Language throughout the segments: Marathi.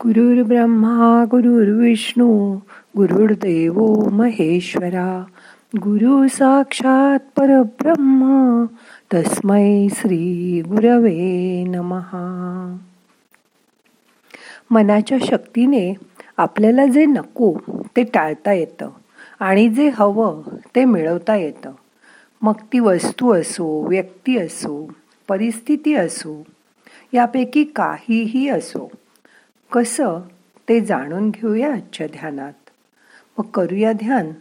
गुरुर् ब्रह्मा गुरुर्विष्णू गुरुर्देव महेश्वरा गुरु साक्षात परब्रह्म तस्मै श्री गुरवे नमहा मनाच्या शक्तीने आपल्याला जे नको ते टाळता येतं आणि जे हवं ते मिळवता येतं. मग ती वस्तू असो व्यक्ती असो परिस्थिती असो यापैकी काहीही असो कसं ते जाणून घेऊया आजच्या ध्यानात. मग करूया ध्यान.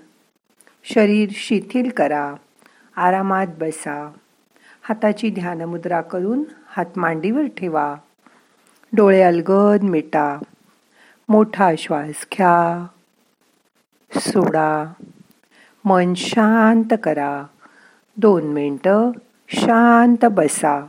शरीर शिथिल करा. आरामात बसा. हाताची ध्यानमुद्रा करून हात मांडीवर ठेवा. डोळे अलगद मिटा. मोठा श्वास घ्या. सोडा. मन शांत करा. दोन मिनटं शांत बसा.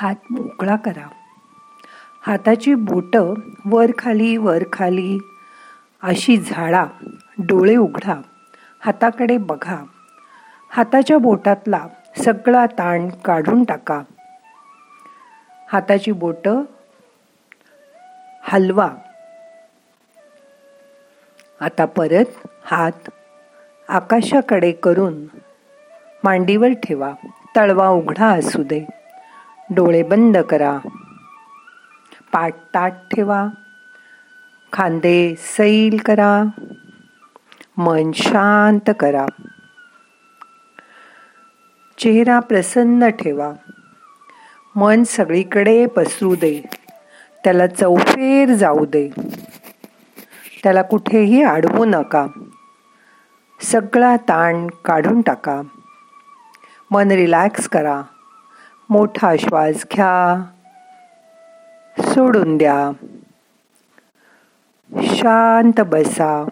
हात मोकळा करा. हाताची बोटं वर खाली वर खाली. अशी झाडा डोळे उघडा. हाताकडे बघा. हाताच्या बोटातला सगळा ताण काढून टाका. हाताची बोटं हलवा. आता परत हात आकाशाकडे करून मांडीवर ठेवा. तळवा उघडा असू दे. डोळे बंद करा. पाठ ताट ठेवा. खांदे सैल करा. मन शांत करा. चेहरा प्रसन्न ठेवा. मन सगळीकडे पसरू दे. त्याला चौफेर जाऊ दे. त्याला कुठेही अडवू नका. सगळा ताण काढून टाका. मन रिलॅक्स करा. मोठा श्वास घ्या. सोडून द्या. शांत बसा.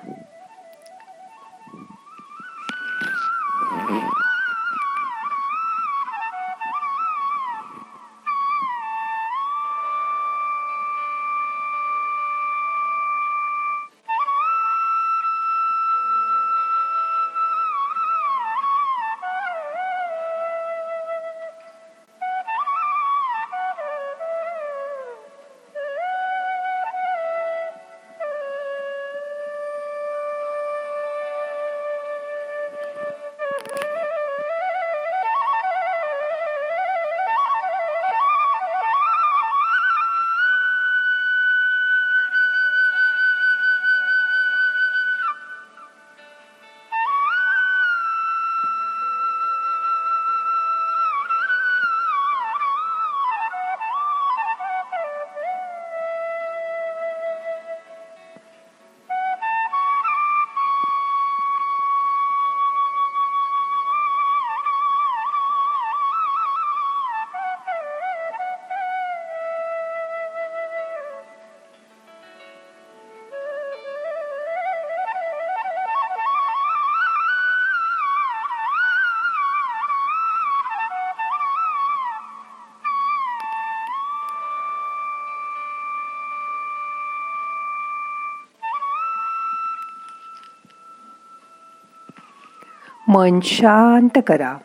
मन शांत करा.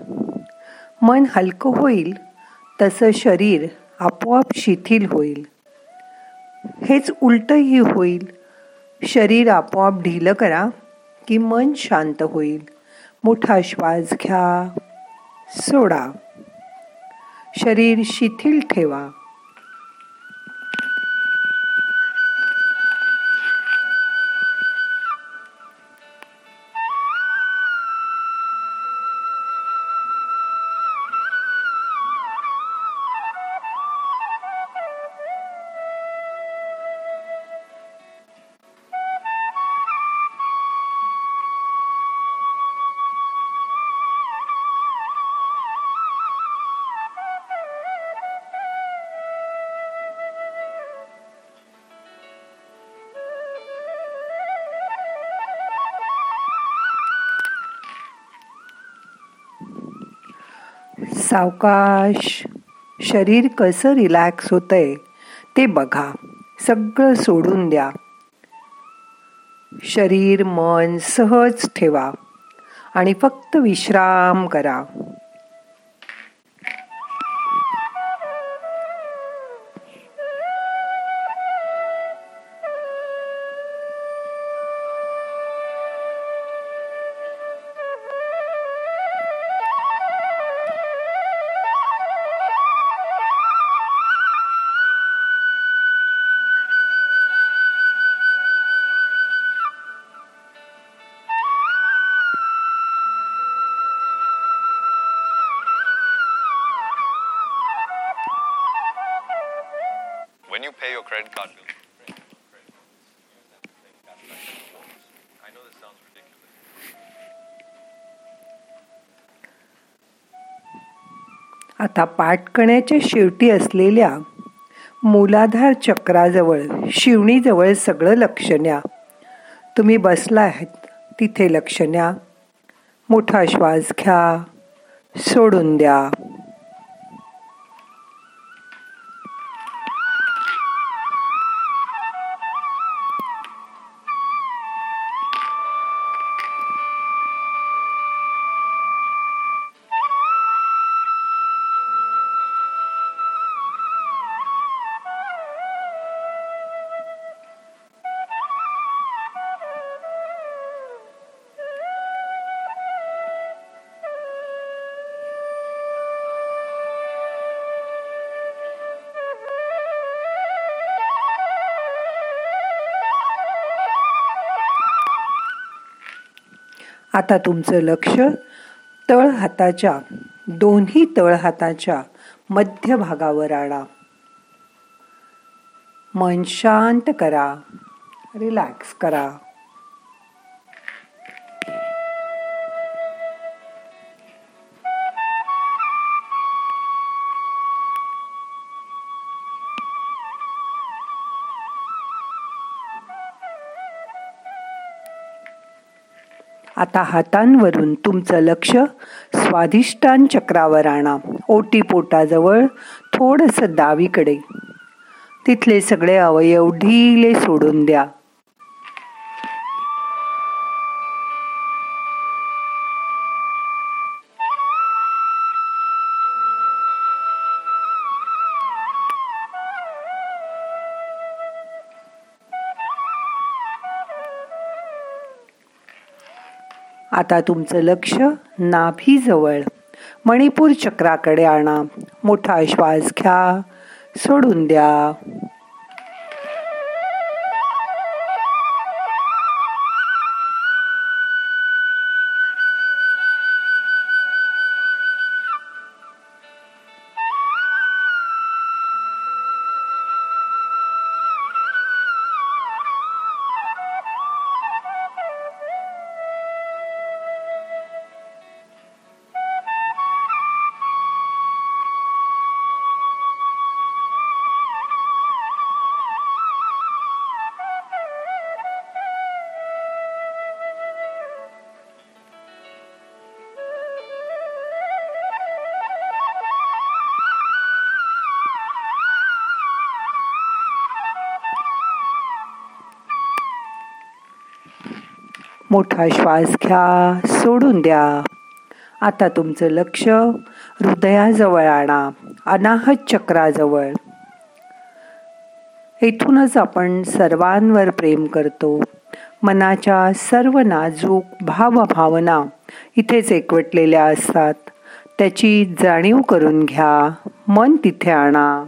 मन हलकं होईल तसं शरीर आपोआप शिथिल होईल. हेच उलटंही होईल. शरीर आपोआप ढिलं करा की मन शांत होईल. मोठा श्वास घ्या सोडा. शरीर शिथिल ठेवा. सावकाश शरीर कसं रिलॅक्स होतंय ते बघा. सगळं सोडून द्या. शरीर मन सहज ठेवा. आणि फक्त विश्राम करा. Your credit card bill, आता पाटकण्याच्या शेवटी असलेल्या मूलाधार चक्राजवळ शिवणीजवळ सगळं लक्ष न्या. तुम्ही बसला आहेत तिथे लक्ष न्या. मोठा श्वास घ्या. सोडून द्या. आता तुमचं लक्ष तळ हाताच्या दोन्ही तळ हाताच्या मध्यभागावर आणा. मन शांत करा रिलॅक्स करा. आता हातांवरून तुमचं लक्ष स्वाधिष्ठान चक्रावर आणा. ओटीपोटाजवळ थोडंसं डावीकडे. तिथले सगळे अवयव ढिले सोडून द्या. आता तुमचं लक्ष नाभीजवळ मणिपूर चक्राकडे आणा. मोठा श्वास घ्या. सोडून द्या. मोठा श्वास घ्या सोडून द्या. आता तुमचं लक्ष हृदयाजवळ आणा अनाहत चक्राजवळ. येथूनच आपण सर्वांवर प्रेम करतो. मनाच्या सर्व नाजूक भावभावना इथेच एकवटलेल्या असतात. त्याची जाणीव करून घ्या मन तिथे आणा.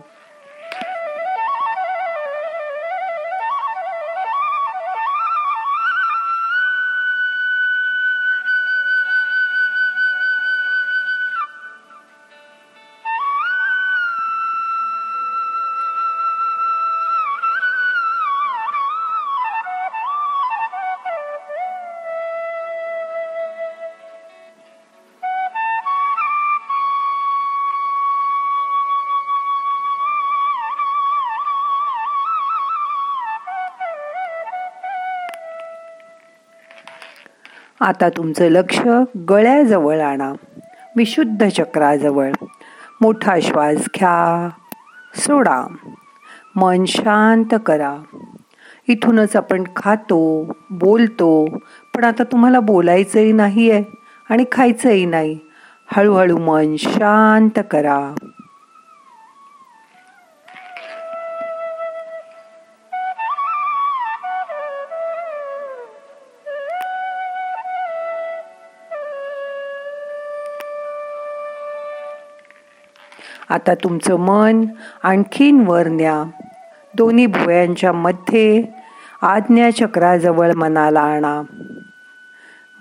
आता तुमचं लक्ष गळ्याजवळ आणा विशुद्ध चक्राजवळ. मोठा श्वास घ्या सोडा. मन शांत करा. इथूनच आपण खातो बोलतो पण आता तुम्हाला बोलायचंही नाही आहे आणि खायचंही नाही. हळूहळू मन शांत करा. आता तुमचं मन आणखीन वर न्या. दोन्ही भुयांच्या मध्ये आज्ञाचक्राजवळ मनाला आणा.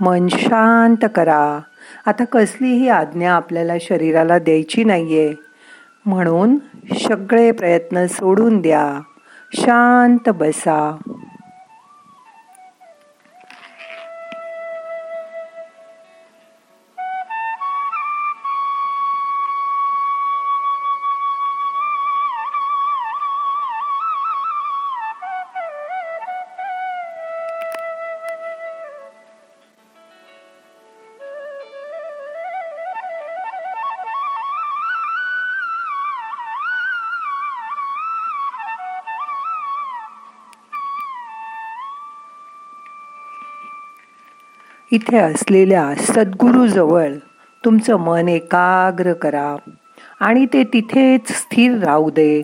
मन शांत करा. आता कसलीही आज्ञा आपल्याला शरीराला द्यायची नाहीये. म्हणून सगळे प्रयत्न सोडून द्या. शांत बसा. इथे असलेल्या सद्गुरूजवळ तुमचं मन एकाग्र करा आणि ते तिथेच स्थिर राहू दे.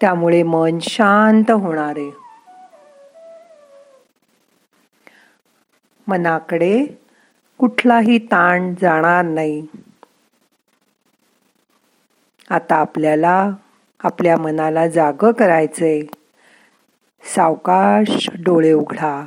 त्यामुळे मन शांत होणार आहे. मनाकडे कुठलाही ताण जाणार नाही. आता आपल्याला आपल्या मनाला जाग करायचंय. सावकाश डोळे उघडा.